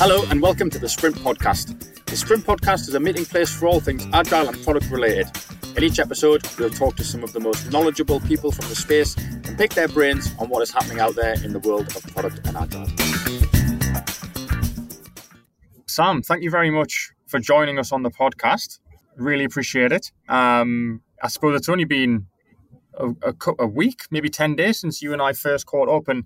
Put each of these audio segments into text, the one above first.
Hello and welcome to the Sprint Podcast. The Sprint Podcast is a meeting place for all things agile and product related. In each episode, we'll talk to some of the most knowledgeable people from the space and pick their brains on what is happening out there in the world of product and agile. Sam, thank you very much for joining us on the podcast. Really appreciate it. Um, I suppose it's only been a, a, a week, maybe 10 days since you and I first caught up, and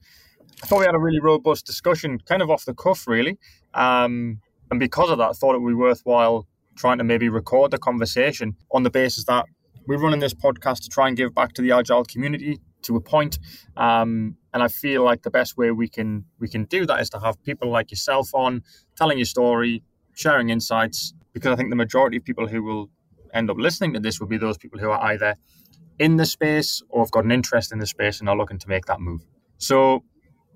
I thought we had a really robust discussion, kind of off the cuff, really. Um, and because of that, I thought it would be worthwhile trying to maybe record the conversation on the basis that we're running this podcast to try and give back to the agile community to a point. Um, and I feel like the best way we can we can do that is to have people like yourself on, telling your story, sharing insights, because I think the majority of people who will end up listening to this will be those people who are either in the space or have got an interest in the space and are looking to make that move. So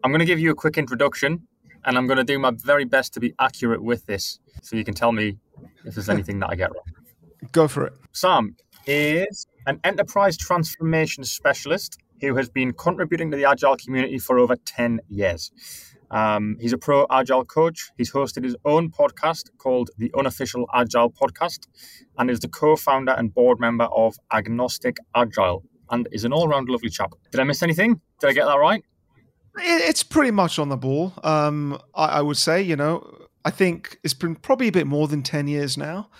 I'm going to give you a quick introduction and I'm going to do my very best to be accurate with this so you can tell me if there's anything that I get wrong. Go for it. Sam is an enterprise transformation specialist who has been contributing to the Agile community for over 10 years. Um, he's a pro Agile coach. He's hosted his own podcast called the Unofficial Agile Podcast and is the co founder and board member of Agnostic Agile and is an all round lovely chap. Did I miss anything? Did I get that right? It's pretty much on the ball. Um, I, I, would say, you know, I think it's been probably a bit more than 10 years now.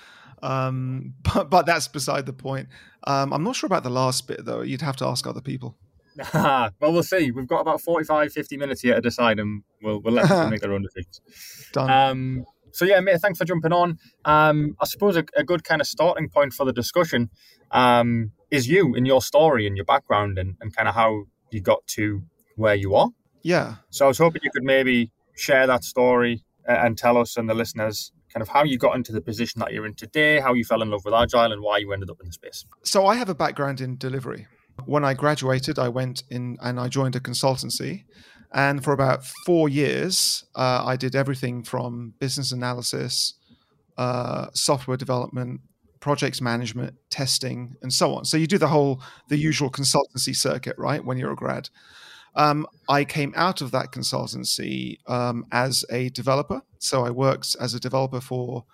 Um, but, but that's beside the point. Um, I'm not sure about the last bit, though. You'd have to ask other people. well, we'll see. We've got about 45, 50 minutes here to decide, and we'll, we'll let them make their own decisions. Done. Um, so, yeah, mate, thanks for jumping on. Um, I suppose a, a, good kind of starting point for the discussion um, is you and your story and your background and, and kind of how you got to where you are. Yeah. So I was hoping you could maybe share that story uh, and tell us and the listeners kind of how you got into the position that you're in today, how you fell in love with Agile, and why you ended up in the space. So I have a background in delivery. When I graduated, I went in and I joined a consultancy. And for about four years, uh, I did everything from business analysis, uh, software development, projects management, testing, and so on. So you do the whole, the usual consultancy circuit, right, when you're a grad. Um, I came out of that consultancy um, as a developer. So I worked as a developer for,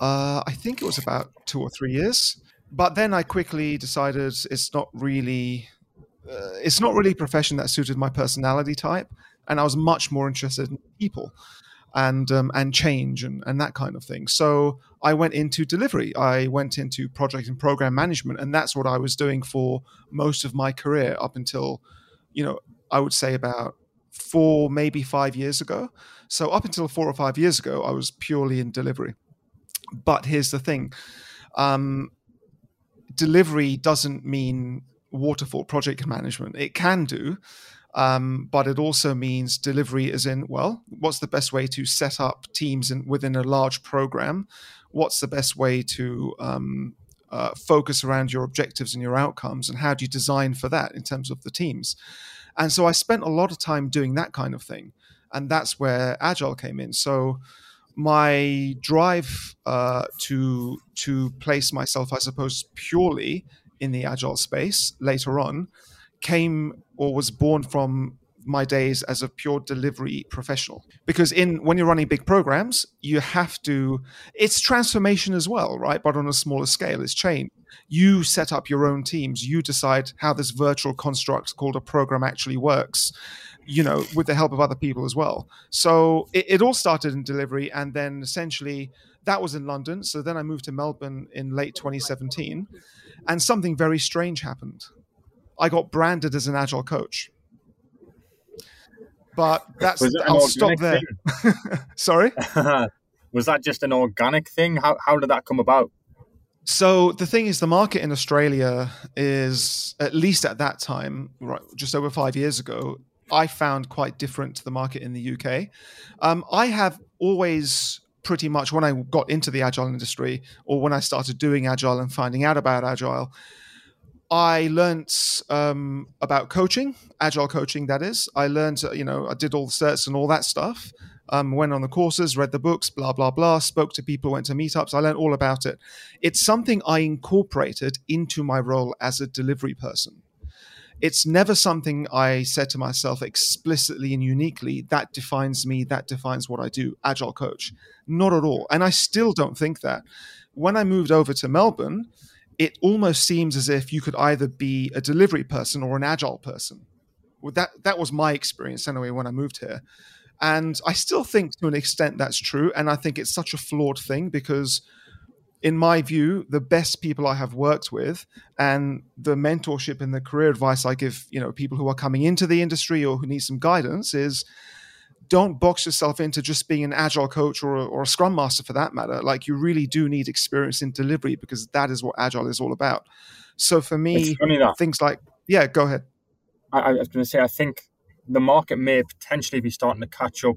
uh, I think it was about two or three years. But then I quickly decided it's not really, uh, it's not really a profession that suited my personality type, and I was much more interested in people and um, and change and, and that kind of thing. So I went into delivery. I went into project and program management, and that's what I was doing for most of my career up until, you know, I would say about four, maybe five years ago. So up until four or five years ago, I was purely in delivery. But here's the thing um, delivery doesn't mean waterfall project management. It can do, um, but it also means delivery as in, well, what's the best way to set up teams in, within a large program? What's the best way to um, uh, focus around your objectives and your outcomes? And how do you design for that in terms of the teams? And so I spent a lot of time doing that kind of thing. And that's where Agile came in. So my drive uh, to to place myself, I suppose, purely in the Agile space later on came or was born from my days as a pure delivery professional because in when you're running big programs you have to it's transformation as well right but on a smaller scale it's change you set up your own teams. You decide how this virtual construct called a program actually works you know with the help of other people as well. So it, it all started in delivery and then essentially that was in london. So then i moved to melbourne in late 2017 and something very strange happened. I got branded as an agile coach. But that's I'll stop there. Sorry, was that just an organic thing? How how did that come about? So the thing is, the market in Australia is at least at that time, right, just over five years ago, I found quite different to the market in the UK. Um, I have always pretty much when I got into the agile industry or when I started doing agile and finding out about agile, I learned um, about coaching, agile coaching, that is. I learned, you know, I did all the certs and all that stuff. Um, went on the courses, read the books, blah, blah, blah, spoke to people, went to meetups. I learned all about it. It's something I incorporated into my role as a delivery person. it's never something I said to myself explicitly and uniquely that defines me, that defines what I do, agile coach. Not at all. And I still don't think that. When I moved over to Melbourne, it almost seems as if you could either be a delivery person or an agile person. Well, that that was my experience anyway when I moved here. And I still think to an extent that's true. And I think it's such a flawed thing because in my view, the best people I have worked with and the mentorship and the career advice I give, you know, people who are coming into the industry or who need some guidance is don't box yourself into just being an agile coach or a, or a scrum master for that matter. Like you really do need experience in delivery because that is what agile is all about. So for me, things like, yeah, go ahead. I, I was going to say, I think the market may potentially be starting to catch up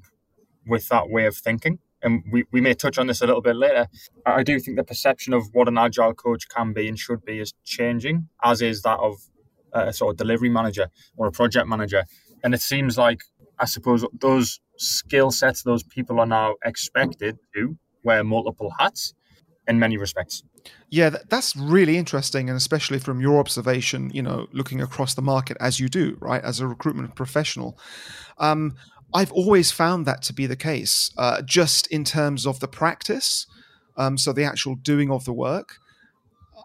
with that way of thinking. And we, we may touch on this a little bit later. I do think the perception of what an agile coach can be and should be is changing, as is that of a sort of delivery manager or a project manager. And it seems like, I suppose, those skill sets, those people are now expected to wear multiple hats in many respects. Yeah, that's really interesting, and especially from your observation, you know, looking across the market as you do, right, as a recruitment professional. Um, I've always found that to be the case, uh, just in terms of the practice, um, so the actual doing of the work.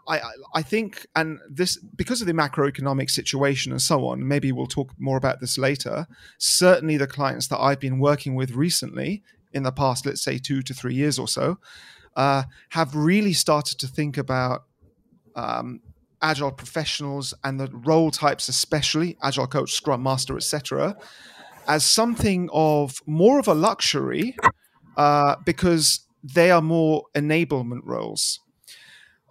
I, I think, and this because of the macroeconomic situation and so on. Maybe we'll talk more about this later. Certainly, the clients that I've been working with recently, in the past, let's say two to three years or so, uh, have really started to think about um, agile professionals and the role types, especially agile coach, scrum master, etc., as something of more of a luxury uh, because they are more enablement roles.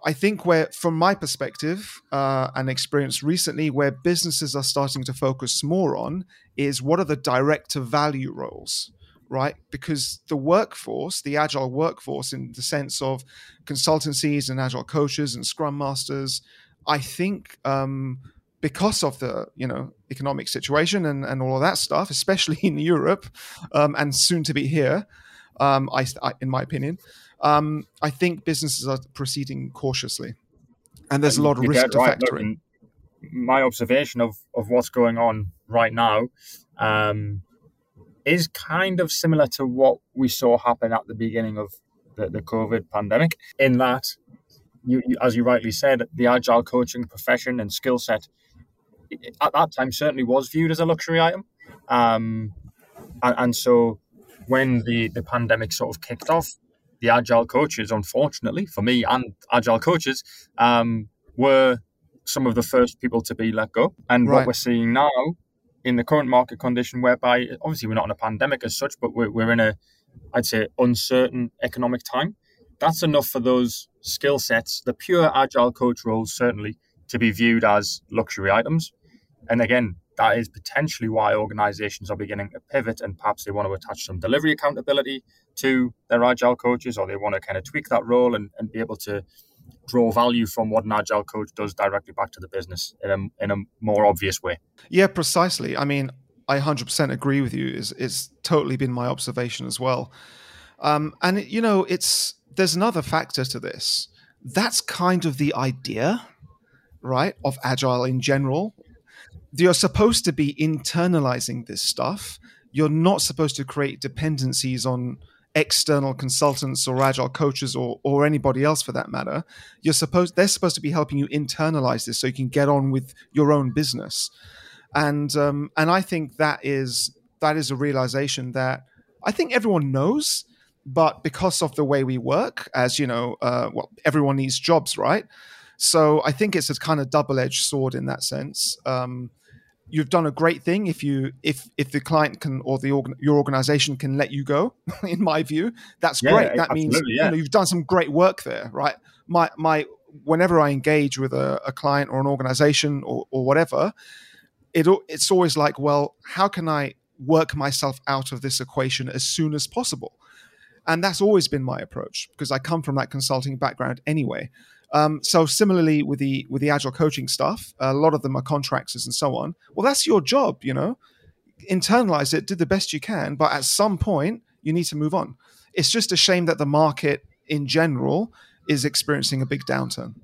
I think where, from my perspective uh, and experience recently, where businesses are starting to focus more on is what are the director value roles right? Because the workforce, the agile workforce, in the sense of consultancies and agile coaches and scrum masters, I think um, because of the you know economic situation and, and all of that stuff, especially in Europe um, and soon to be here, um, I, I, in my opinion, um, I think businesses are proceeding cautiously, and there's a lot of risk to right. factor in. My observation of of what's going on right now um, is kind of similar to what we saw happen at the beginning of the, the COVID pandemic, in that, you, you, as you rightly said, the agile coaching profession and skill set at that time certainly was viewed as a luxury item. Um, and, and, so when the, the pandemic sort of kicked off, the agile coaches, unfortunately for me and agile coaches, um, were some of the first people to be let go. And right. what we're seeing now in the current market condition, whereby obviously we're not in a pandemic as such, but we're, we're in a, I'd say, uncertain economic time. That's enough for those skill sets, the pure agile coach roles, certainly, to be viewed as luxury items. And again, that is potentially why organizations are beginning to pivot and perhaps they want to attach some delivery accountability to their agile coaches or they want to kind of tweak that role and, and be able to draw value from what an agile coach does directly back to the business in a, in a more obvious way. Yeah, precisely. I mean, I 100% agree with you. It's, it's totally been my observation as well. Um, and, you know, it's there's another factor to this. That's kind of the idea, right, of agile in general. You're supposed to be internalizing this stuff. You're not supposed to create dependencies on external consultants or agile coaches or or anybody else for that matter. You're supposed they're supposed to be helping you internalize this so you can get on with your own business. And um, and i think that is that is a realization that i think everyone knows but because of the way we work as you know uh, well everyone needs jobs right? So i think it's a kind of double-edged sword in that sense. Um, you've done a great thing if you if if the client can or the organ, your organization can let you go in my view. That's yeah, great. that means yeah. you know, you've done some great work there right? My my whenever i engage with a, a client or an organization or, or whatever it it's always like well how can i work myself out of this equation as soon as possible? And that's always been my approach because i come from that consulting background anyway um, so similarly with the with the agile coaching stuff, a lot of them are contractors and so on. Well, that's your job, you know. Internalize it, do the best you can, but at some point you need to move on. It's just a shame that the market in general is experiencing a big downturn.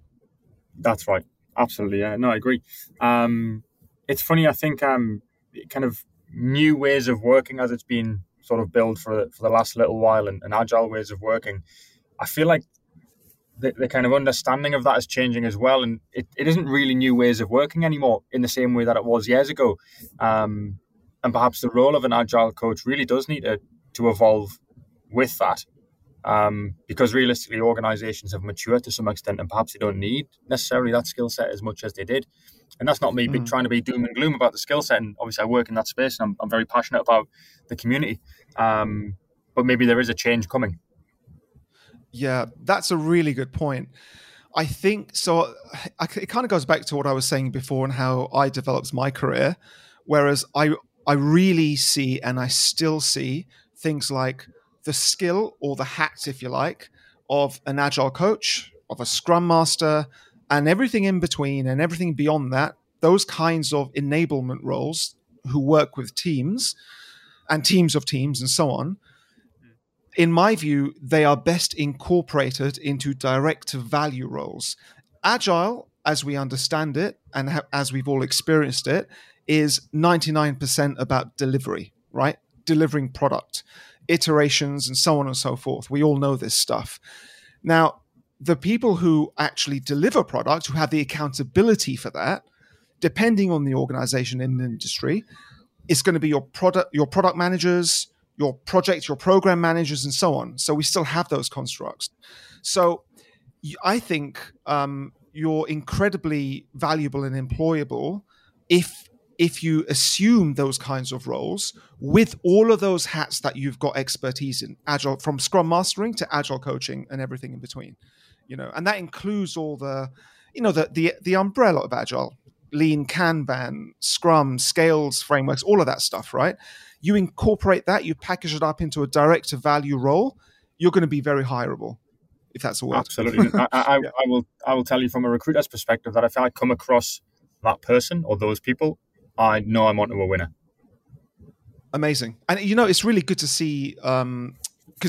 That's right. Absolutely. Yeah. No, I agree. Um, it's funny. I think um, kind of new ways of working as it's been sort of built for for the last little while, and, and agile ways of working. I feel like the, the, kind of understanding of that is changing as well, and it, it isn't really new ways of working anymore in the same way that it was years ago. Um, and perhaps the role of an agile coach really does need to to evolve with that um, because realistically organizations have matured to some extent and perhaps they don't need necessarily that skill set as much as they did and that's not me mm. trying to be doom and gloom about the skill set and obviously i work in that space and i'm, I'm very passionate about the community um, but maybe there is a change coming yeah that's a really good point i think so I, it kind of goes back to what i was saying before and how i developed my career whereas i i really see and i still see things like the skill or the hat, if you like, of an agile coach, of a scrum master, and everything in between and everything beyond that, those kinds of enablement roles who work with teams and teams of teams and so on. In my view, they are best incorporated into direct value roles. Agile, as we understand it and ha- as we've all experienced it, is 99% about delivery, right? Delivering product iterations and so on and so forth. We all know this stuff. Now, the people who actually deliver product, who have the accountability for that, depending on the organization the industry, it's going to be your product, your product managers, your project, your program managers, and so on. So we still have those constructs. So I think um, you're incredibly valuable and employable if if you assume those kinds of roles with all of those hats that you've got expertise in agile from scrum mastering to agile coaching and everything in between you know and that includes all the you know the the, the umbrella of agile lean kanban scrum scales frameworks all of that stuff right you incorporate that you package it up into a direct value role you're going to be very hireable if that's a word absolutely I, I, yeah. I will i will tell you from a recruiter's perspective that if i come across that person or those people I know I'm onto a winner. Amazing, and you know it's really good to see because um,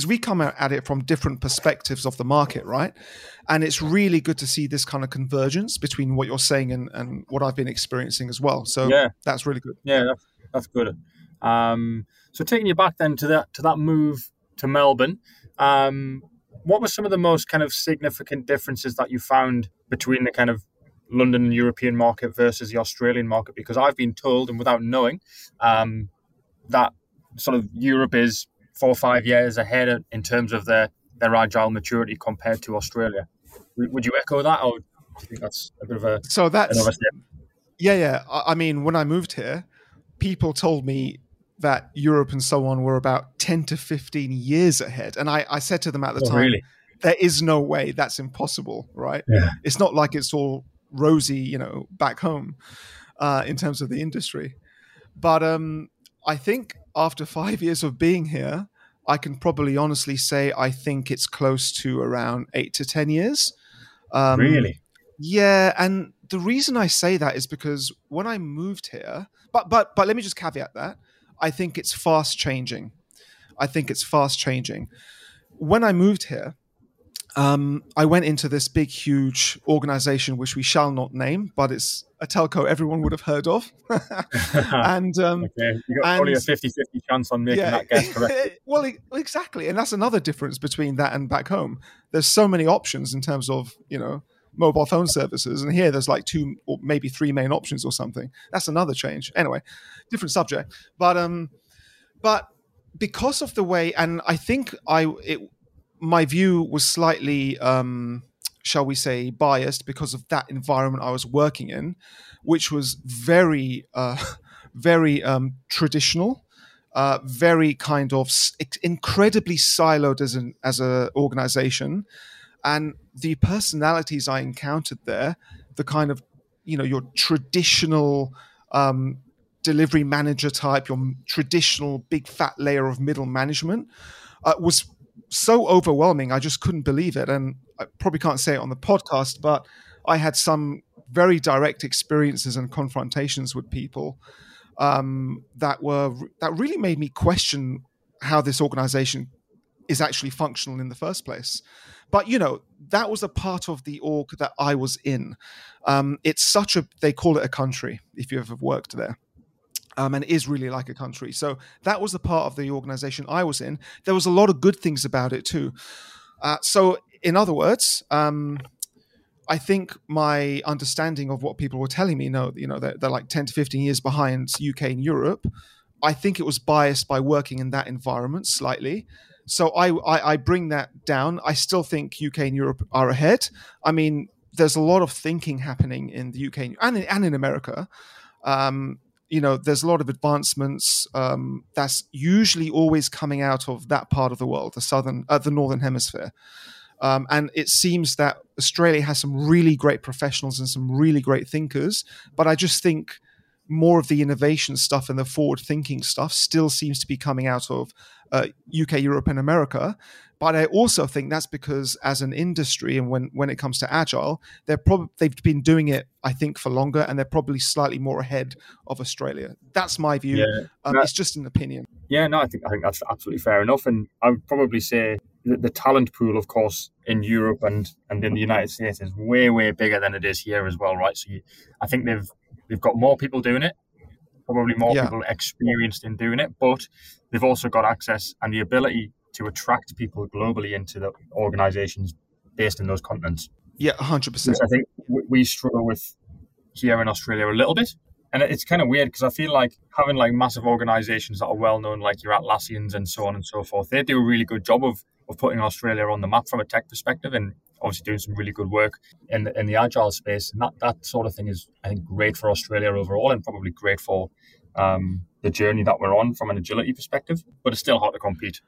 we come at it from different perspectives of the market, right? And it's really good to see this kind of convergence between what you're saying and, and what I've been experiencing as well. So yeah, that's really good. Yeah, that's, that's good. Um, so taking you back then to that to that move to Melbourne, um, what were some of the most kind of significant differences that you found between the kind of London and European market versus the Australian market because I've been told, and without knowing, um, that sort of Europe is four or five years ahead in terms of their, their agile maturity compared to Australia. Would you echo that, or do you think that's a bit of a so that's yeah, yeah. I mean, when I moved here, people told me that Europe and so on were about ten to fifteen years ahead, and I, I said to them at the oh, time. Really? There is no way that's impossible, right? Yeah. It's not like it's all rosy, you know, back home uh, in terms of the industry. But um, I think after five years of being here, I can probably honestly say I think it's close to around eight to 10 years. Um, really? Yeah. And the reason I say that is because when I moved here, but, but, but let me just caveat that. I think it's fast changing. I think it's fast changing. When I moved here, um, I went into this big, huge organization, which we shall not name, but it's a telco everyone would have heard of. and um, okay. you got and, probably a 50 50 chance on making yeah, that guess correct. well, exactly. And that's another difference between that and back home. There's so many options in terms of, you know, mobile phone services. And here there's like two or maybe three main options or something. That's another change. Anyway, different subject. But, um, but, because of the way, and I think I it my view was slightly, um, shall we say, biased because of that environment I was working in, which was very, uh, very um, traditional. Uh, very kind of incredibly siloed as an as a organization, and the personalities I encountered there, the kind of you know your traditional um, delivery manager type, your traditional big fat layer of middle management, uh, was so overwhelming. I just couldn't believe it. And I probably can't say it on the podcast, but I had some very direct experiences and confrontations with people um, that were that really made me question how this organization is actually functional in the first place. But you know, that was a part of the org that I was in. Um, it's such a they call it a country if you ever worked there. Um, and it is really like a country. So that was the part of the organization I was in. There was a lot of good things about it too. Uh, so, in other words, um, I think my understanding of what people were telling me, no, you know, they're, they're like 10 to 15 years behind UK and Europe. I think it was biased by working in that environment slightly. So I, I, I bring that down. I still think UK and Europe are ahead. I mean, there's a lot of thinking happening in the UK and in, and in America. Um, you know, there's a lot of advancements um, that's usually always coming out of that part of the world, the southern, uh, the northern hemisphere. Um, and it seems that Australia has some really great professionals and some really great thinkers. But I just think more of the innovation stuff and the forward thinking stuff still seems to be coming out of uh, UK, Europe, and America. But I also think that's because as an industry and when, when it comes to agile, they're probably they've been doing it, I think, for longer and they're probably slightly more ahead of Australia. That's my view. Yeah, um, it's just an opinion. Yeah, no, I think I think that's absolutely fair enough. And I would probably say the, the talent pool, of course, in Europe and, and in the United States is way, way bigger than it is here as well, right? So you, I think they've they've got more people doing it, probably more yeah. people experienced in doing it, but they've also got access and the ability to attract people globally into the organizations based in those continents. Yeah, 100%. Which I think we struggle with here in Australia a little bit. And it's kind of weird because I feel like having like massive organizations that are well known, like your Atlassians and so on and so forth, they do a really good job of, of putting Australia on the map from a tech perspective and obviously doing some really good work in the, in the agile space. And that, that sort of thing is, I think, great for Australia overall and probably great for um, the journey that we're on from an agility perspective. But it's still hard to compete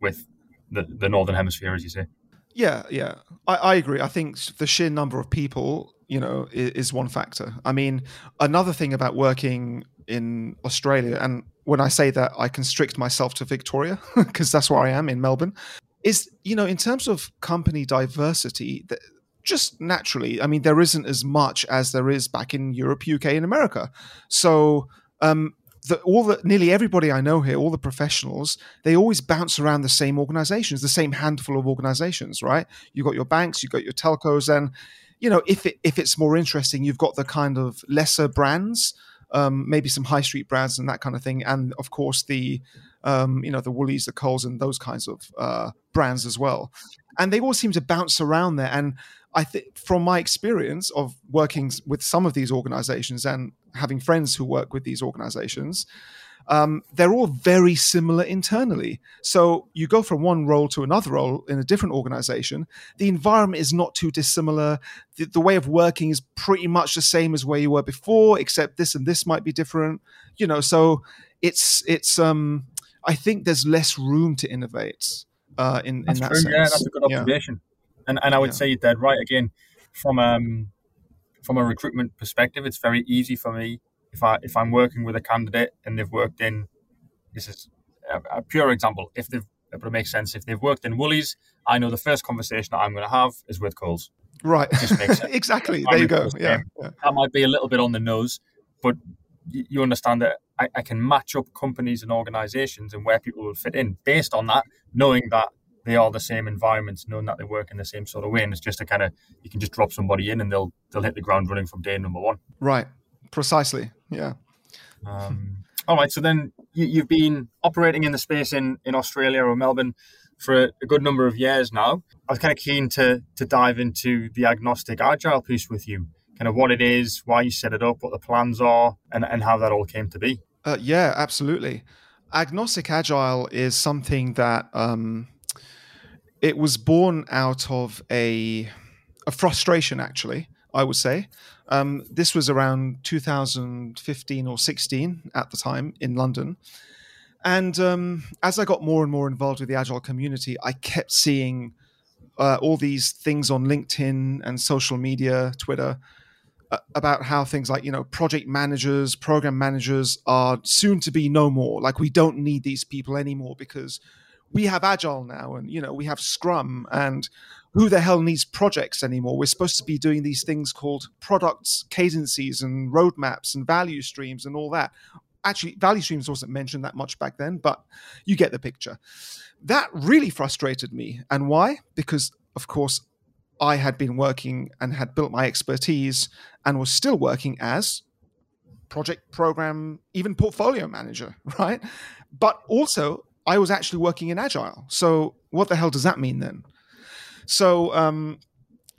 with the, the northern hemisphere, as you say. Yeah, yeah, I, I agree. I think the sheer number of people, you know, is, is one factor. I mean, another thing about working in Australia, and when I say that, I constrict myself to Victoria because that's where I am in Melbourne. Is you know, in terms of company diversity, just naturally, I mean, there isn't as much as there is back in Europe, UK, and America. So um, the, all the nearly everybody I know here, all the professionals, they always bounce around the same organizations, the same handful of organizations, right? You got your banks, you got your telcos, and you know if it if it's more interesting, you've got the kind of lesser brands, um, maybe some high street brands and that kind of thing, and of course the um, you know the Woolies, the Coles, and those kinds of uh, brands as well. And they all seem to bounce around there, and I think from my experience of working with some of these organizations and having friends who work with these organizations, um, they're all very similar internally. So you go from one role to another role in a different organization. The environment is not too dissimilar. The, the, way of working is pretty much the same as where you were before, except this and this might be different. You know, so it's it's. Um, I think there's less room to innovate uh, in, in that true. sense. Yeah, that's a good observation. Yeah. And and I would yeah. say that right again from um from a recruitment perspective, it's very easy for me if I if I'm working with a candidate and they've worked in this is a, a pure example. If they've but it makes sense if they've worked in Woolies, I know the first conversation that I'm going to have is with Coles. Right. exactly. There you go. Yeah. yeah. That might be a little bit on the nose, but you understand that I, I, can match up companies and organizations and where people will fit in based on that, knowing that they are the same environments, knowing that they work in the same sort of way. And it's just a kind of you can just drop somebody in and they'll they'll hit the ground running from day number one. Right. Precisely. Yeah. Um, all right. So then you, have been operating in the space in in Australia or Melbourne for a, a good number of years now. I was kind of keen to to dive into the agnostic agile piece with you. Kind of what it is, why you set it up, what the plans are, and, and how that all came to be. Uh, yeah, absolutely. Agnostic agile is something that um, it was born out of a, a frustration, actually, I would say. Um, this was around 2015 or 16 at the time in London. And um, as I got more and more involved with the Agile community, I kept seeing uh, all these things on LinkedIn and social media, Twitter, about how things like, you know, project managers, program managers are soon to be no more. Like, we don't need these people anymore because we have agile now and you know we have scrum and who the hell needs projects anymore we're supposed to be doing these things called products cadences and roadmaps and value streams and all that actually value streams wasn't mentioned that much back then, but you get the picture. That really frustrated me. And why? Because, of course, I had been working and had built my expertise and was still working as project program, even portfolio manager, right? But also, I was actually working in Agile. So, what the hell does that mean then? So, um,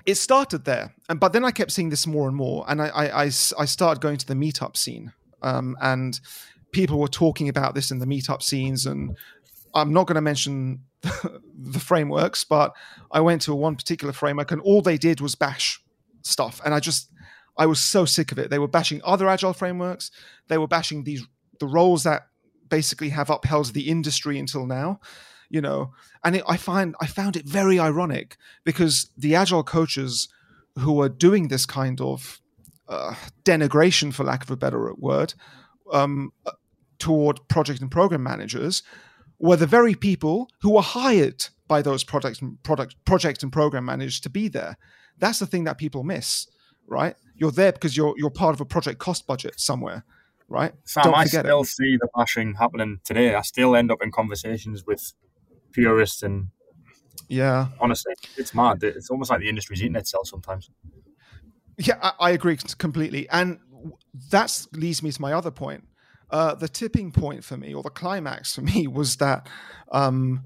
it started there, and but then I kept seeing this more and more, and I I, I, I started going to the meetup scene, um, and people were talking about this in the meetup scenes, and I'm not going to mention the frameworks, but I went to one particular framework, and all they did was bash stuff, and I just I was so sick of it. They were bashing other agile frameworks. They were bashing these the roles that basically have upheld the industry until now. You know, and it, I find I found it very ironic because the agile coaches who are doing this kind of uh, denigration, for lack of a better word, um, toward project and program managers, were the very people who were hired by those project and product project and program managers to be there. That's the thing that people miss, right? You're there because you're you're part of a project cost budget somewhere, right? Sam, Don't I still it. see the bashing happening today. I still end up in conversations with purists and yeah, honestly, it's mad. It's almost like the industry's eating itself sometimes. Yeah, I, I agree completely, and that leads me to my other point. Uh, the tipping point for me, or the climax for me, was that um,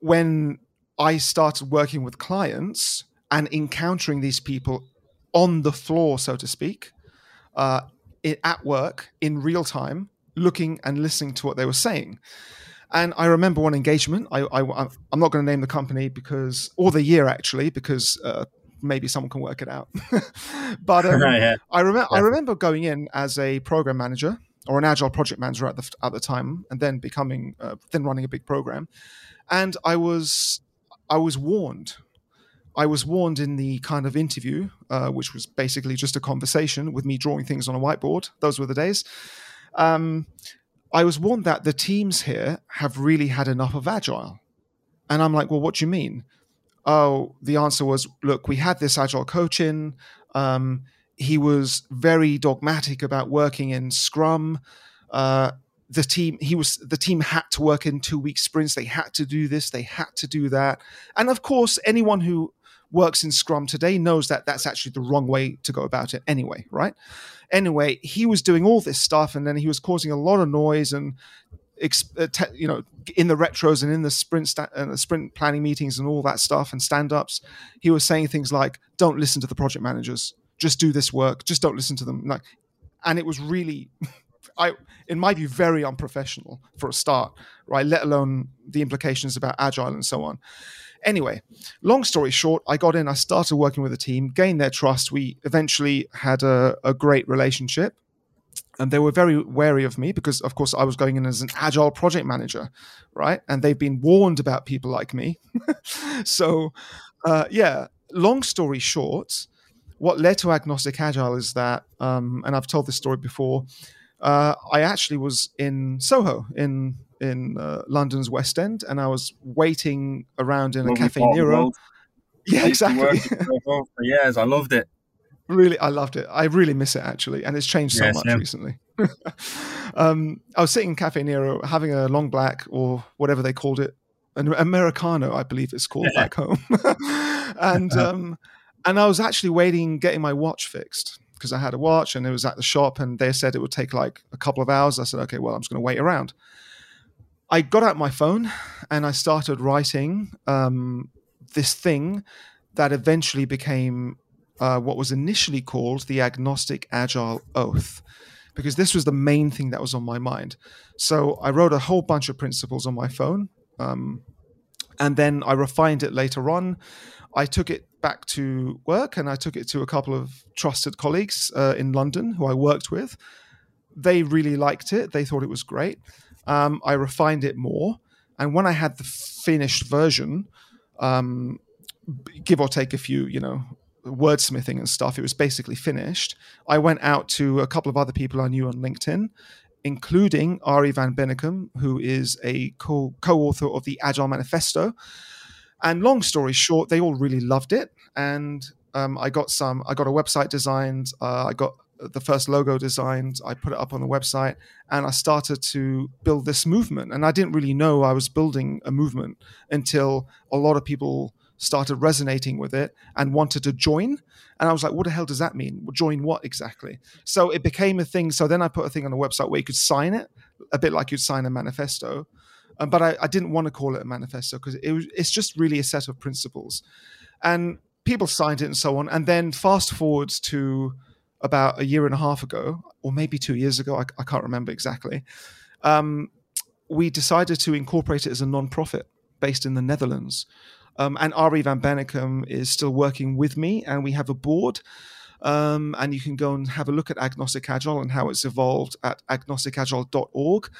when I started working with clients and encountering these people on the floor, so to speak, uh, at work in real time, looking and listening to what they were saying. And I remember one engagement. I, I, am not going to name the company because, or the year actually, because uh, maybe someone can work it out. but um, yeah. I, rem- I remember going in as a program manager or an agile project manager at the at the time, and then becoming uh, then running a big program. And I was I was warned I was warned in the kind of interview, uh, which was basically just a conversation with me drawing things on a whiteboard. Those were the days. Um, I was warned that the teams here have really had enough of agile. And I'm like, well, what do you mean? Oh, the answer was, look, we had this agile coaching. Um, he was very dogmatic about working in Scrum. Uh, the team he was the team had to work in two week sprints they had to do this they had to do that and of course anyone who works in Scrum today knows that that's actually the wrong way to go about it anyway, right? Anyway, he was doing all this stuff and then he was causing a lot of noise and uh, you know in the retros and in the sprint sta- uh, sprint planning meetings and all that stuff and stand-ups he was saying things like don't listen to the project managers just do this work just don't listen to them like and it was really I, in my view, very unprofessional for a start, right? Let alone the implications about agile and so on. Anyway, long story short, I got in, I started working with a team, gained their trust. We eventually had a, a great relationship. And they were very wary of me because, of course, I was going in as an agile project manager, right? And they've been warned about people like me. so, uh, yeah, long story short, what led to agnostic agile is that, um, and I've told this story before, uh, I actually was in Soho in in uh, London's West End, and I was waiting around in a Caffè Nero. Yeah, exactly. for years, I loved it. Really, I loved it. I really miss it actually, and it's changed so yes, much yeah. recently. um, I was sitting in Caffè Nero having a long black or whatever they called it, an Americano, I believe it's called yeah. back home, and um, and I was actually waiting, getting my watch fixed because I had a watch and it was at the shop, and they said it would take like a couple of hours. I said, okay, well, I'm just going to wait around. I got out my phone and I started writing um, this thing that eventually became uh, what was initially called the agnostic agile oath because this was the main thing that was on my mind. So I wrote a whole bunch of principles on my phone. Um, and then I refined it later on. I took it back to work and I took it to a couple of trusted colleagues uh, in London who I worked with. They really liked it, they thought it was great um, I refined it more. And when I had the finished version, um, give or take a few, you know, wordsmithing and stuff, it was basically finished. I went out to a couple of other people I knew on LinkedIn, including Arie Van Bennekum, who is a co author of the Agile Manifesto. And long story short, they all really loved it. And um, I got some, I got a website designed, uh, I got the first logo designed. I put it up on the website, and I started to build this movement. And I didn't really know I was building a movement until a lot of people started resonating with it and wanted to join. And I was like, what the hell does that mean? Join what exactly? So it became a thing. So then I put a thing on the website where you could sign it, a bit like you'd sign a manifesto. Um, but I, I, didn't want to call it a manifesto because it it's just really a set of principles. And people signed it and so on. And then fast forwards to about a year and a half ago, or maybe two years ago, I, I can't remember exactly. Um, we decided to incorporate it as a non-profit based in the Netherlands. Um, and Arie van Bennekum is still working with me, and we have a board. Um, and you can go and have a look at Agnostic Agile and how it's evolved at agnosticagile.org.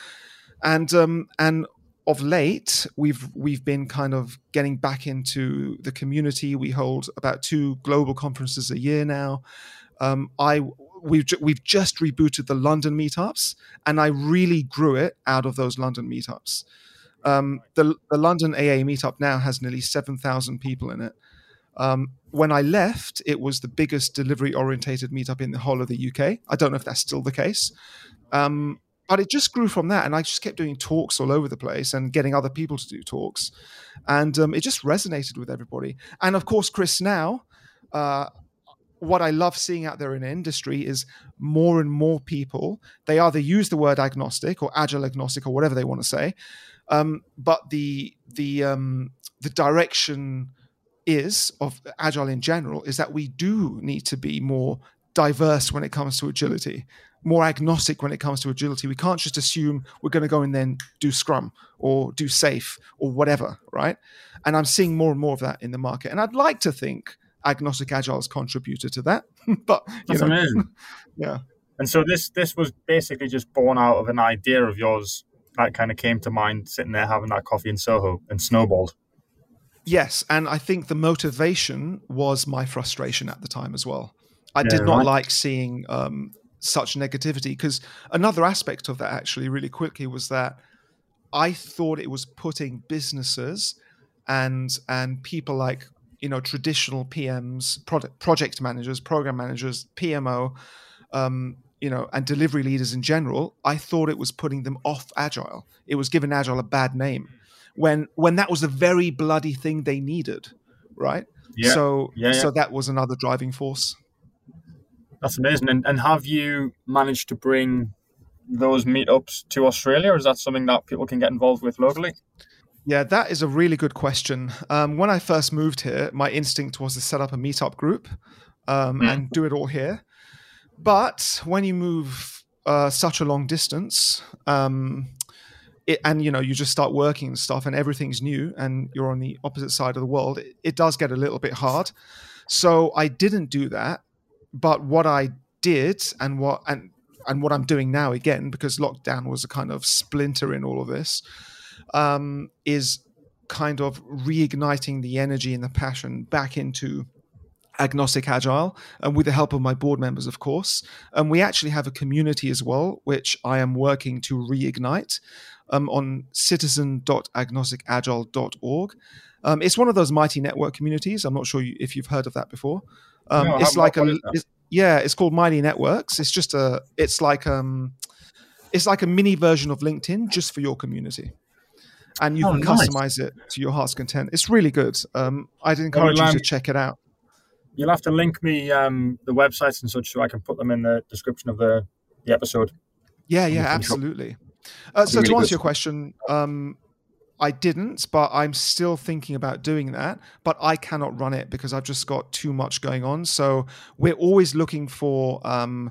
And um, and of late, we've we've been kind of getting back into the community. We hold about two global conferences a year now. Um, I we've we've just rebooted the London meetups, and I really grew it out of those London meetups. Um, the the London AA meetup now has nearly seven thousand people in it. Um, when I left, it was the biggest delivery orientated meetup in the whole of the UK. I don't know if that's still the case. But it just grew from that and i just kept doing talks all over the place and getting other people to do talks. And um, it just resonated with everybody. And of course Kris now uh, what i love seeing out there in industry is more and more people they either use the word agnostic or agile agnostic or whatever they want to say um, but the the um, the direction is of agile in general is that we do need to be more diverse when it comes to agility more agnostic when it comes to agility. We can't just assume we're going to go and then do Scrum or do SAFe or whatever, right? And I'm seeing more and more of that in the market. And I'd like to think agnostic agile has contributed to that, but that's know, amazing. yeah. And so this this was basically just born out of an idea of yours that kind of came to mind sitting there having that coffee in Soho and snowballed. Yes, and I think the motivation was my frustration at the time as well. I yeah, did not right. like seeing um, such negativity because another aspect of that actually really quickly was that I thought it was putting businesses and and people like you know traditional PMs, product, project managers, program managers, PMO, um, you know, and delivery leaders in general. I thought it was putting them off agile. It was giving agile a bad name when when that was the very bloody thing they needed, right? Yeah. So yeah, yeah. so that was another driving force. That's amazing. And, and have you managed to bring those meetups to Australia, or is that something that people can get involved with locally? Yeah, that is a really good question. Um, when I first moved here, my instinct was to set up a meetup group um, mm. and do it all here. But when you move uh, such a long distance, um, it, and you know you just start working and stuff, and everything's new, and you're on the opposite side of the world, it, it does get a little bit hard. So I didn't do that but what I did and what and and what I'm doing now again because lockdown was a kind of splinter in all of this um, is kind of reigniting the energy and the passion back into agnostic agile and with the help of my board members of course. And we actually have a community as well which i am working to reignite um, on citizen.agnosticagile.org um, it's one of those mighty network communities. I'm not sure if you've heard of that before um, no, it's like a it's, yeah, it's called Mighty Networks. It's just a it's like um it's like a mini version of LinkedIn just for your community. And you oh, can nice. customize it to your heart's content. It's really good. Um, I'd encourage you to check it out. You'll have to link me um, the websites and such so I can put them in the description of the, the episode. Yeah, yeah, absolutely. Uh, so really to answer good. your question, um, I didn't, but I'm still thinking about doing that. But I cannot run it because I've just got too much going on. So we're always looking for um,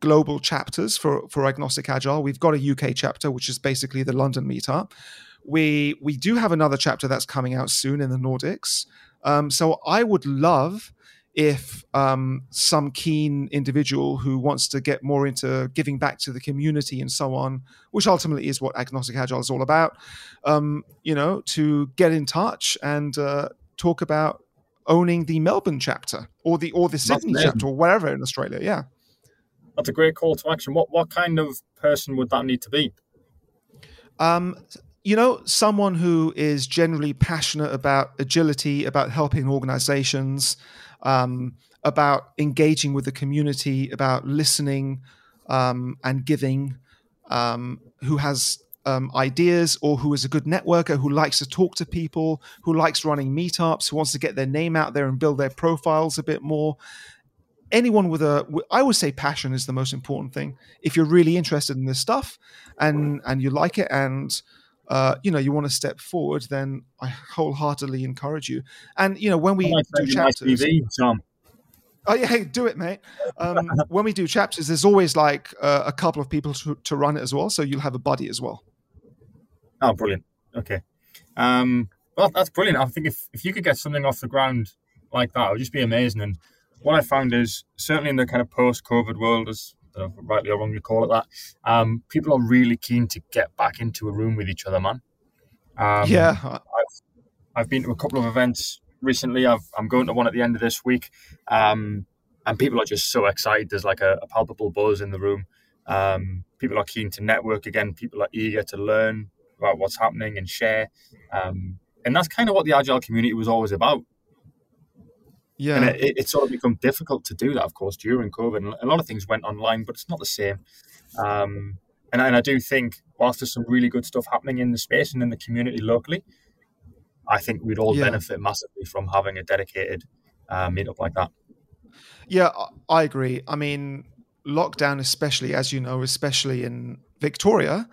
global chapters for for Agnostic Agile. We've got a UK chapter, which is basically the London meetup. We we do have another chapter that's coming out soon in the Nordics. Um, so I would love if um, some keen individual who wants to get more into giving back to the community and so on, which ultimately is what agnostic agile is all about, um, you know, to get in touch and uh, talk about owning the Melbourne chapter or the or the Sydney chapter or wherever in Australia. Yeah, that's a great call to action. What what kind of person would that need to be? Um, you know, someone who is generally passionate about agility, about helping organizations, um, about engaging with the community, about listening um, and giving, um, who has um, ideas or who is a good networker, who likes to talk to people, who likes running meetups, who wants to get their name out there and build their profiles a bit more. Anyone with a, I would say, passion is the most important thing. If you're really interested in this stuff, and and you like it, and uh, you know you want to step forward, then I wholeheartedly encourage you. And you know when we do chapters, Tom. Oh yeah, hey, do it, mate. Um, when we do chapters, there's always like uh, a couple of people to, to, run it as well, so you'll have a buddy as well. Oh, brilliant. Okay. Um, well, that's brilliant. I think if, if you could get something off the ground like that, it would just be amazing. And what I found is certainly in the kind of post-COVID world, as uh, rightly or wrongly call it that, um, people are really keen to get back into a room with each other, man. Um, yeah. I've, I've been to a couple of events recently. i am going to one at the end of this week, um, and people are just so excited. There's like a, a palpable buzz in the room. Um, people are keen to network again. People are eager to learn about what's happening and share. Um, and that's kind of what the agile community was always about. Yeah, and it, it, sort of become difficult to do that, of course, during COVID. A lot of things went online, but it's not the same. Um, and, and I do think, whilst there's some really good stuff happening in the space and in the community locally, I think we'd all yeah. benefit massively from having a dedicated uh, meetup like that. Yeah, I agree. I mean, lockdown, especially as you know, especially in Victoria,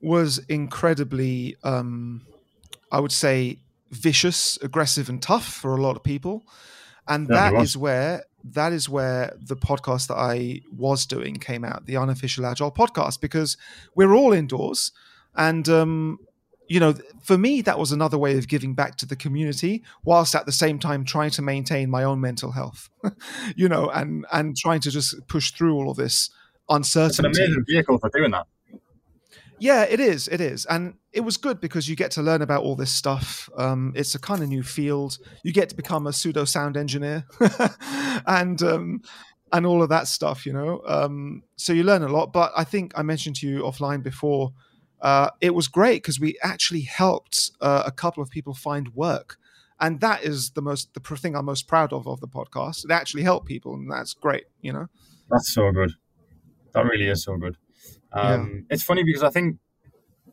was incredibly, um, I would say, vicious, aggressive, and tough for a lot of people. And that is where that is where the podcast that I was doing came out, the unofficial Agile podcast, because we're all indoors, and um, you know, for me, that was another way of giving back to the community, whilst at the same time trying to maintain my own mental health, you know, and and trying to just push through all of this uncertainty. It's an amazing vehicle for doing that. Yeah, it is. It is, and it was good because you get to learn about all this stuff. Um, it's a kind of new field. You get to become a pseudo sound engineer, and um, and all of that stuff. You know, um, so you learn a lot. But I think I mentioned to you offline before uh, it was great because we actually helped uh, a couple of people find work and that is the most the thing i'm most proud of of the podcast it actually helped people and that's great you know that's so good that really is so good um, yeah. it's funny because i think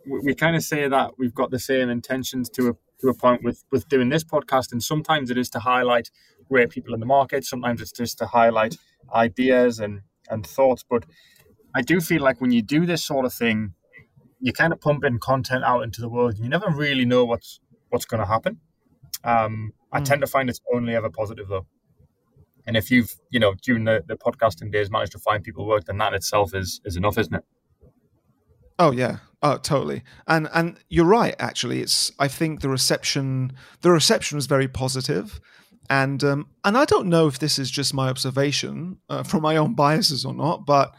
we, we kind of say that we've got the same intentions to a to a point with with doing this podcast and sometimes it is to highlight great people in the market sometimes it's just to highlight ideas and and thoughts but i do feel like when you do this sort of thing you kind of pumping content out into the world. And you never really know what's what's going to happen. Um, I mm. tend to find it's only ever positive though. And if you've, you know, during the, the podcasting days managed to find people work, then that itself is is enough, isn't it? Oh yeah. Oh totally. And and you're right, actually. It's I think the reception the reception was very positive. And um, and I don't know if this is just my observation uh, from my own biases or not, but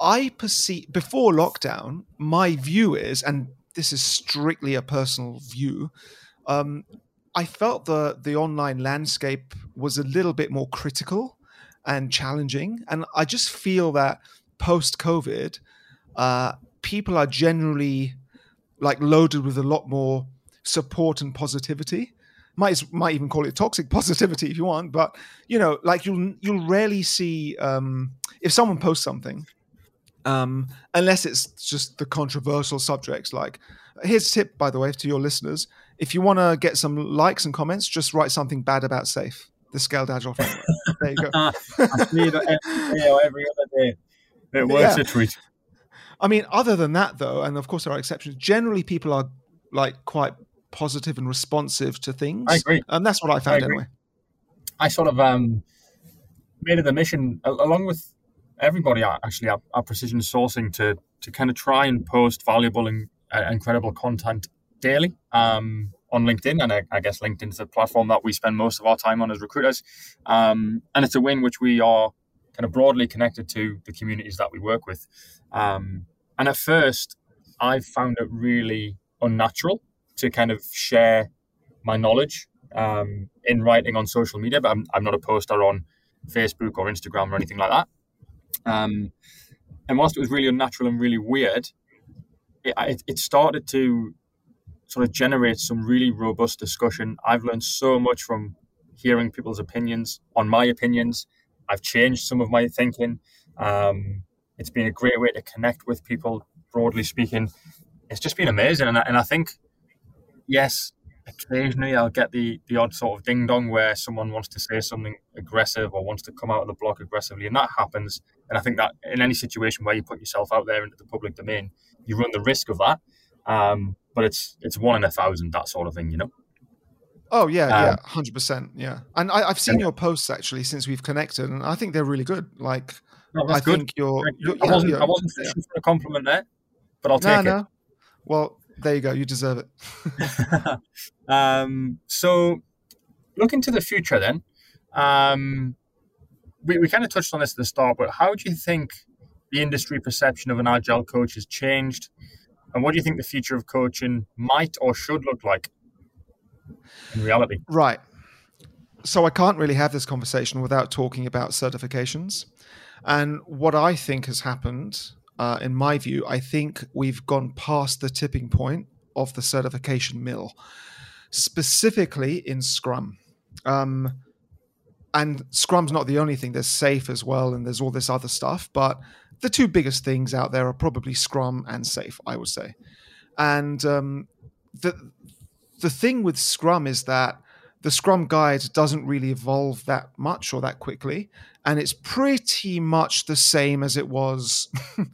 I perceive before lockdown, my view is, and this is strictly a personal view, um, I felt the the online landscape was a little bit more critical and challenging, and I just feel that post COVID, uh, people are generally like loaded with a lot more support and positivity. Might might even call it toxic positivity if you want, but you know, like you'll you'll rarely see um, if someone posts something um, unless it's just the controversial subjects. Like, here's a tip, by the way, to your listeners: if you want to get some likes and comments, just write something bad about SAFe, the Scaled Agile framework. there you go. I see it every other day. It works yeah. I mean, other than that, though, and of course there are exceptions. Generally, people are like quite positive and responsive to things. I agree, and that's what I found I anyway. I sort of um, made it a mission, along with everybody actually our, our precision sourcing to to kind of try and post valuable and uh, incredible content daily um, on LinkedIn, and I, I, guess LinkedIn is the platform that we spend most of our time on as recruiters, um, and it's a win which we are kind of broadly connected to the communities that we work with. Um, and at first, I found it really unnatural to kind of share my knowledge um, in writing on social media, but I'm, I'm not a poster on Facebook or Instagram or anything like that. Um, and whilst it was really unnatural and really weird, it, it, started to sort of generate some really robust discussion. I've learned so much from hearing people's opinions on my opinions. I've changed some of my thinking. Um, it's been a great way to connect with people, broadly speaking. It's just been amazing. And I, and I think, yes, occasionally I'll get the, the odd sort of ding dong where someone wants to say something aggressive or wants to come out of the block aggressively. And that happens. And I think that in any situation where you put yourself out there into the public domain, you run the risk of that. Um, but it's it's one in a thousand, that sort of thing, you know? Oh yeah, um, yeah, hundred percent, yeah. And I, have seen your posts actually since we've connected, and I think they're really good. Like, no, I good. think you're. you're I wasn't, I wasn't fishing for a compliment there, but I'll take no, it. Well, there you go. You deserve it. um, so, looking to the future, then, um, we we kind of touched on this at the start, but how do you think the industry perception of an agile coach has changed, and what do you think the future of coaching might or should look like? in reality. Right. So I can't really have this conversation without talking about certifications. And what I think has happened, uh, in my view, I think we've gone past the tipping point of the certification mill, specifically in Scrum. Um, and Scrum's not the only thing. There's SAFe as well, and there's all this other stuff. But the two biggest things out there are probably Scrum and SAFe, I would say. And um, the the thing with Scrum is that the Scrum guide doesn't really evolve that much or that quickly, and it's pretty much the same as it was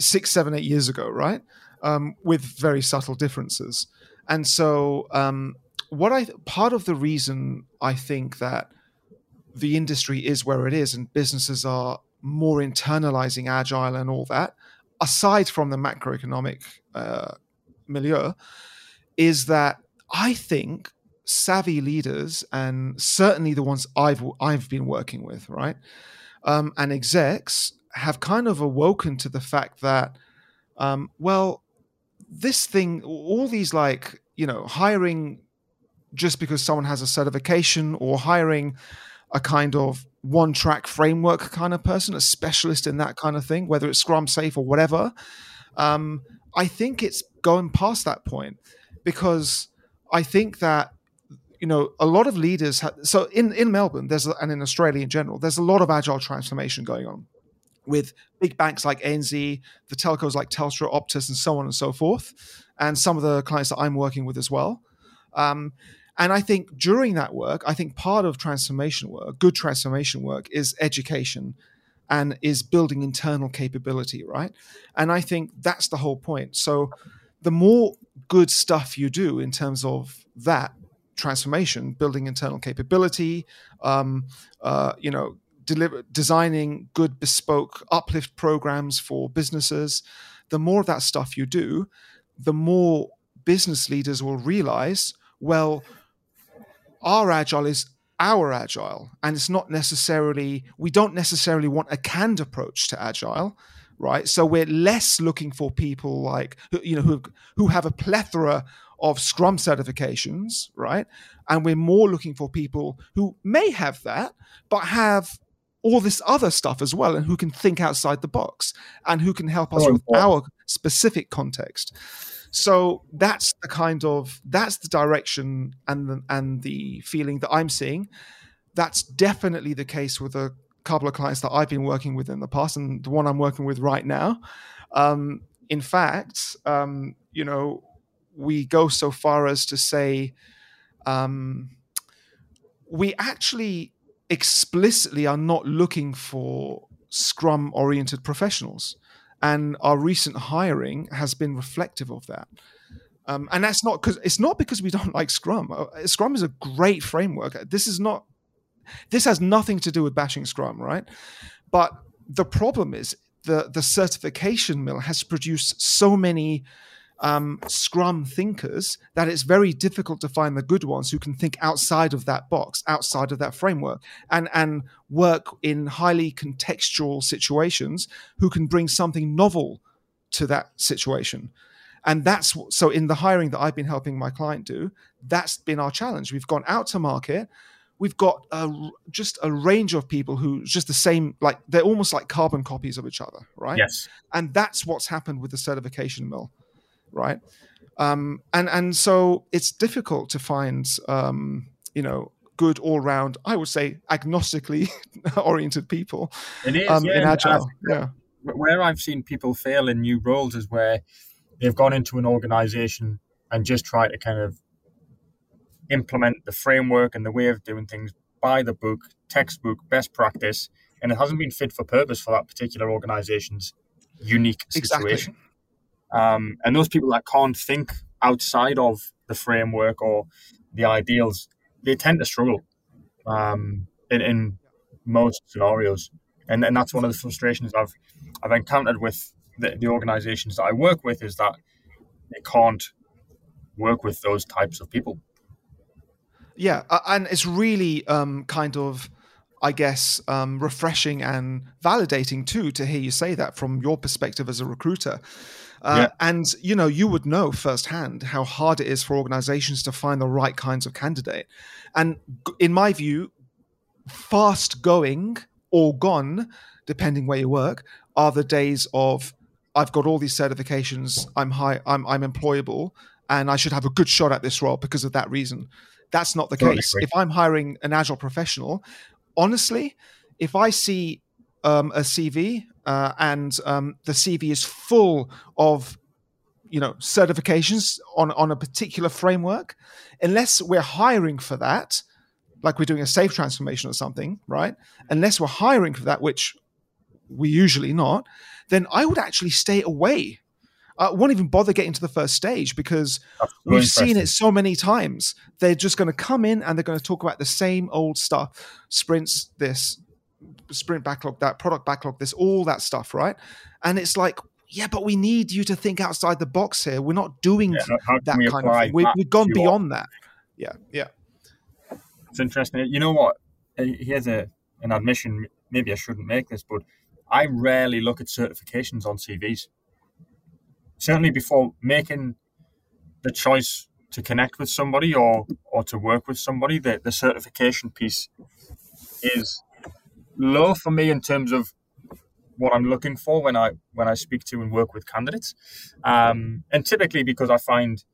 six, seven, eight years ago, right? Um, with very subtle differences. And so, um, what I part of the reason I think that the industry is where it is and businesses are more internalizing agile and all that, aside from the macroeconomic uh, milieu, is that I think savvy leaders, and certainly the ones I've I've been working with, right, um, and execs have kind of awoken to the fact that, um, well, this thing, all these like you know hiring just because someone has a certification or hiring a kind of one track framework kind of person, a specialist in that kind of thing, whether it's Scrum SAFe or whatever. Um, I think it's going past that point because I think that you know a lot of leaders. Ha- so in in Melbourne, there's and in Australia in general, there's a lot of agile transformation going on with big banks like ANZ, the telcos like Telstra, Optus, and so on and so forth, and some of the clients that I'm working with as well. Um, and I think during that work, I think part of transformation work, good transformation work, is education and is building internal capability, right? And I think that's the whole point. So the more good stuff you do in terms of that transformation, building internal capability, um, uh, you know, deliver, designing good bespoke uplift programs for businesses, the more of that stuff you do, the more business leaders will realize, well, our agile is our agile, and it's not necessarily we don't necessarily want a canned approach to agile right? So we're less looking for people like you know who who have a plethora of Scrum certifications, right? And we're more looking for people who may have that, but have all this other stuff as well, and who can think outside the box and who can help us oh, with our specific context. So that's the kind of that's the direction and the, and the feeling that I'm seeing. That's definitely the case with a couple of clients that I've been working with in the past, and the one I'm working with right now. Um, in fact, um, you know, we go so far as to say um, we actually explicitly are not looking for Scrum oriented professionals. And our recent hiring has been reflective of that. Um, and that's not because it's not because we don't like Scrum. Uh, Scrum is a great framework. This is not this has nothing to do with bashing Scrum, right? But the problem is the the certification mill has produced so many um, Scrum thinkers that it's very difficult to find the good ones who can think outside of that box, outside of that framework, and and work in highly contextual situations who can bring something novel to that situation. And that's so in the hiring that I've been helping my client do, that's been our challenge. We've gone out to market we've got a, just a range of people who just the same like they're almost like carbon copies of each other right yes and that's what's happened with the certification mill right um, and and so it's difficult to find um, you know good all round, I would say, agnostically oriented people It is, um, yeah. in agile. Yeah. where I've seen people fail in new roles is where they've gone into an organization and just try to kind of implement the framework and the way of doing things by the book, textbook, best practice, and it hasn't been fit for purpose for that particular organization's unique situation. Exactly. Um, and those people that can't think outside of the framework or the ideals, they tend to struggle um, in, in most scenarios. And, and that's one of the frustrations I've I've encountered with the, the organizations that I work with is that they can't work with those types of people. Yeah, and it's really um, kind of, I guess, um, refreshing and validating too to hear you say that from your perspective as a recruiter. Uh, Yeah. And you know, you would know firsthand how hard it is for organizations to find the right kinds of candidate. And in my view, fast going or gone, depending where you work, are the days of I've got all these certifications, I'm high, I'm I'm employable, and I should have a good shot at this role because of that reason. That's not the Totally case. If I'm hiring an agile professional, honestly, if I see um, a CV uh, and um, the CV is full of you know certifications on on a particular framework, unless we're hiring for that, like we're doing a SAFe transformation or something, right? Unless we're hiring for that, which we usually not, then I would actually stay away. I won't even bother getting to the first stage because That's we've seen it so many times. They're just going to come in and they're going to talk about the same old stuff sprints, this, sprint backlog, that, product backlog, this, all that stuff, right? And it's like, yeah, but we need you to think outside the box here. We're not doing Yeah, how- how can that kind of thing. We, that we've gone beyond that. Yeah, yeah. It's interesting. You know what? Uh, Here's a an admission. Maybe I shouldn't make this, but I rarely look at certifications on CVs. Certainly before making the choice to connect with somebody or or to work with somebody, the, the certification piece is low for me in terms of what I'm looking for when I when I speak to and work with candidates, um, and typically because I find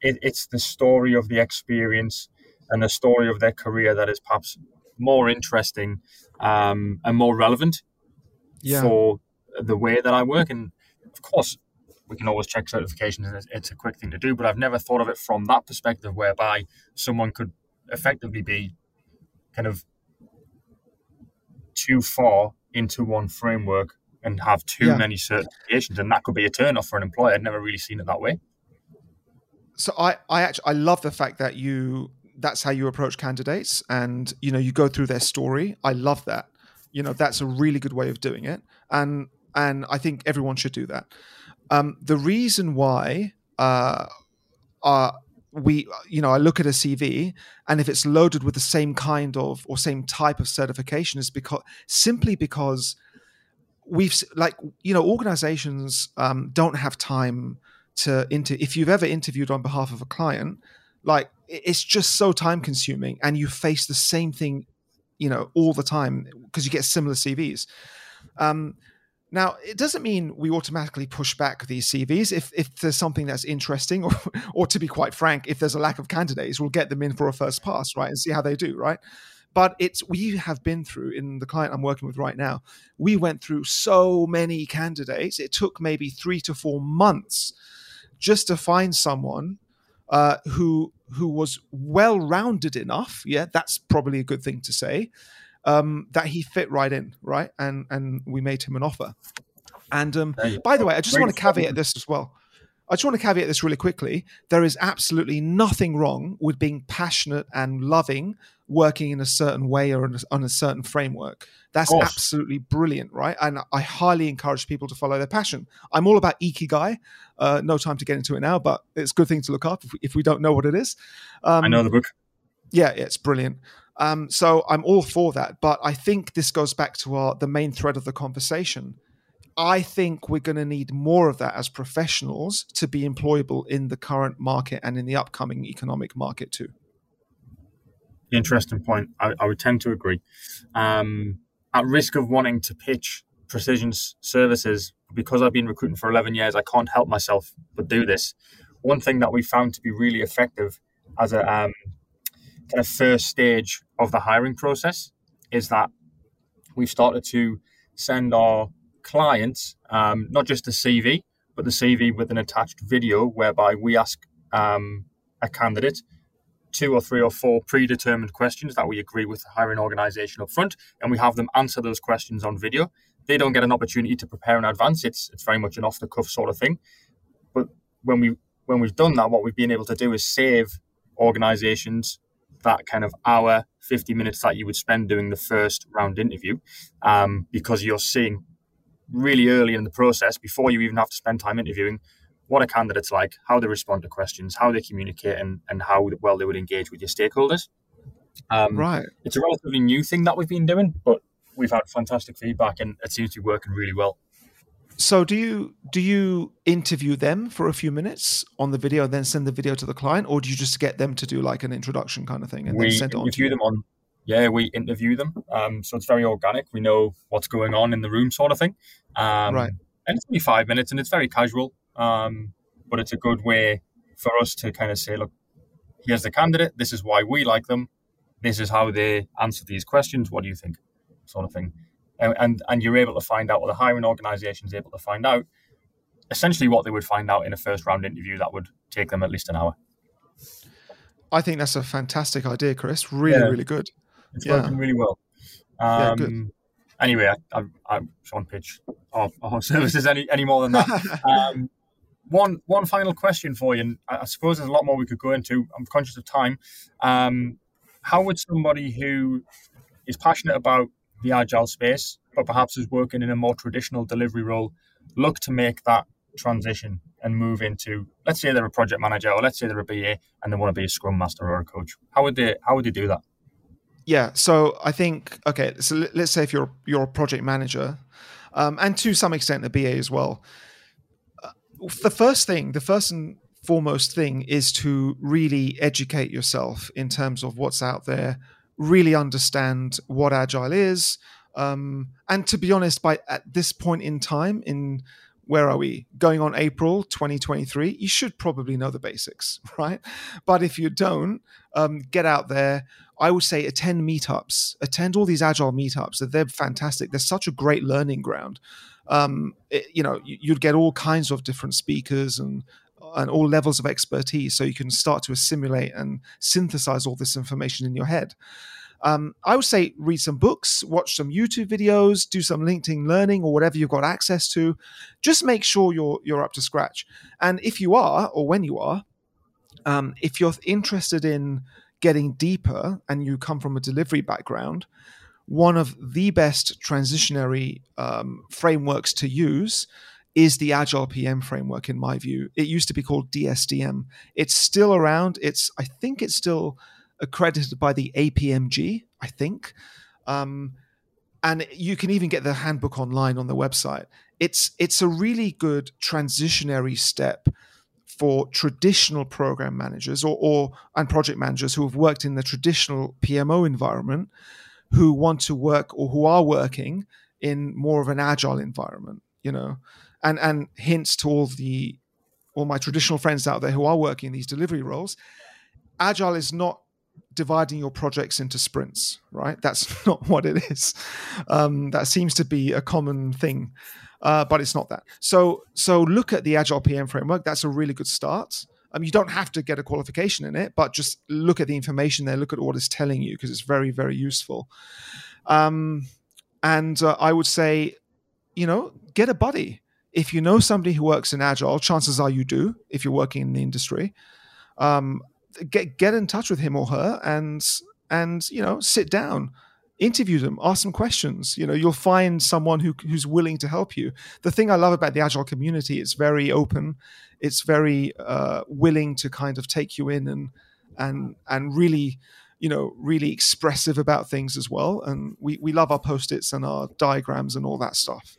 it, it's the story of the experience and the story of their career that is perhaps more interesting um, and more relevant Yeah. for the way that I work. And of course, we can always check certifications, it's, it's a quick thing to do. But I've never thought of it from that perspective, whereby someone could effectively be kind of too far into one framework and have too Yeah. many certifications, and that could be a turn off for an employer. I'd never really seen it that way. so I, I actually I love the fact that you that's how you approach candidates and you know you go through their story. I love that. You know that's a really good way of doing it, and and I think everyone should do that. Um, the reason why uh, uh, we you know I look at a CV and if it's loaded with the same kind of or same type of certification is because simply because we've like you know organizations um, don't have time to inter if you've ever interviewed on behalf of a client like it's just so time consuming and you face the same thing you know all the time because you get similar cvs um, now it doesn't mean we automatically push back these cvs if, if there's something that's interesting or, or to be quite frank if there's a lack of candidates we'll get them in for a first pass right and see how they do right but it's we have been through in the client i'm working with right now we went through so many candidates it took maybe three to four months just to find someone uh, who who was well rounded enough. Yeah, that's probably a good thing to say. Um, that he fit right in, right, and and we made him an offer. And um, by the way, I just Great want to caveat this as well. I just want to caveat this really quickly. There is absolutely nothing wrong with being passionate and loving working in a certain way or on a, certain framework. That's absolutely brilliant, right? And I highly encourage people to follow their passion. I'm all about ikigai. Uh, no time to get into it now, but it's a good thing to look up if we, if we don't know what it is. Um, I know the book. yeah, yeah, it's brilliant. Um, so I'm all for that, but I think this goes back to our the main thread of the conversation. I think we're going to need more of that as professionals to be employable in the current market and in the upcoming economic market too. Interesting point. I, I would tend to agree. Um, at risk of wanting to pitch precision services, because I've been recruiting for 11 years, I can't help myself but do this. One thing that we found to be really effective as a um, kind of first stage of the hiring process is that we've started to send our clients um, not just the CV, but the CV with an attached video whereby we ask um, a candidate two or three or four predetermined questions that we agree with the hiring organization up front, and we have them answer those questions on video. They don't get an opportunity to prepare in advance. It's it's very much an off the cuff sort of thing. But when we when we've done that, what we've been able to do is save organizations that kind of hour, 50 minutes that you would spend doing the first round interview um, because you're seeing really early in the process, before you even have to spend time interviewing, what a candidate's like, how they respond to questions, how they communicate, and, and how well they would engage with your stakeholders. Um, right. It's a relatively new thing that we've been doing, but we've had fantastic feedback and it seems to be working really well. So do you do you interview them for a few minutes on the video and then send the video to the client, or do you just get them to do like an introduction kind of thing and we then send it on? interview them on. Yeah, we interview them. Um, so it's very organic. We know what's going on in the room, sort of thing. Um, right. And it's only five minutes, and it's very casual. Um, but it's a good way for us to kind of say, look, here's the candidate. This is why we like them. This is how they answer these questions. What do you think? Sort of thing. And, and, and you're able to find out, or the hiring organization is able to find out essentially what they would find out in a first round interview that would take them at least an hour. I think that's a fantastic idea, Kris. Really, yeah. really good. It's yeah. working really well. Um, yeah, good. Anyway, I, I, I won't pitch our, our services any, any more than that. um, one one final question for you, and I suppose there's a lot more we could go into. I'm conscious of time. Um, how would somebody who is passionate about the agile space, but perhaps is working in a more traditional delivery role, look to make that transition and move into, let's say they're a project manager, or let's say they're a BA and they want to be a scrum master or a coach? How would they how would they do that? Yeah, so I think okay, so let's say if you're you're a project manager, um, and to some extent a BA as well the first thing, the first and foremost thing is to really educate yourself in terms of what's out there, really understand what agile is. Um, and to be honest, by at this point in time, in where are we going on April 2023? You should probably know the basics, right? But if you don't, um, get out there. I would say attend meetups, attend all these agile meetups. They're fantastic. They're such a great learning ground um, it, you know, you'd get all kinds of different speakers and and all levels of expertise, so you can start to assimilate and synthesize all this information in your head. Um, I would say read some books, watch some YouTube videos, do some LinkedIn learning or whatever you've got access to. Just make sure you're you're up to scratch. And if you are, or when you are, um, if you're interested in getting deeper and you come from a delivery background, one of the best transitionary um, frameworks to use is the Agile PM framework, in my view. It used to be called DSDM. It's still around. It's I think it's still accredited by the APMG. I think, um, and you can even get the handbook online on the website. It's it's a really good transitionary step for traditional program managers or, or and project managers who have worked in the traditional PMO environment who want to work or who are working in more of an agile environment, you know, and and hints to all the all my traditional friends out there who are working in these delivery roles, agile is not dividing your projects into sprints, right? That's not what it is. Um, that seems to be a common thing, uh, but it's not that. So so look at the agile PM framework. That's a really good start. Um, you don't have to get a qualification in it, but just look at the information there, look at what it's telling you because it's very, very useful. Um, and uh, I would say, you know, get a buddy. If you know somebody who works in Agile, chances are you do if you're working in the industry. Um, get get in touch with him or her and and you know sit down interview them ask them questions. You know you'll find someone who, who's willing to help you. The thing i love about the agile community it's very open. It's very uh, willing to kind of take you in and and and really you know really expressive about things as well. And we we love our post-its and our diagrams and all that stuff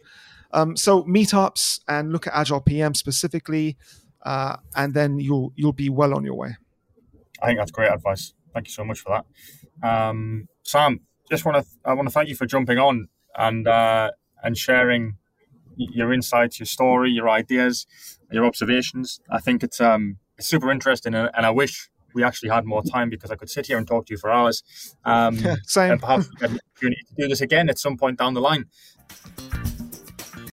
um, so meetups and look at agile pm specifically uh, and then you'll you'll be well on your way i think that's great advice thank you so much for that um, sam just want to i want to thank you for jumping on and uh, and sharing your insights your story your ideas your observations. I think it's um, it's super interesting, and, and I wish we actually had more time because I could sit here and talk to you for hours. Um, Same. And perhaps an opportunity to do this again at some point down the line.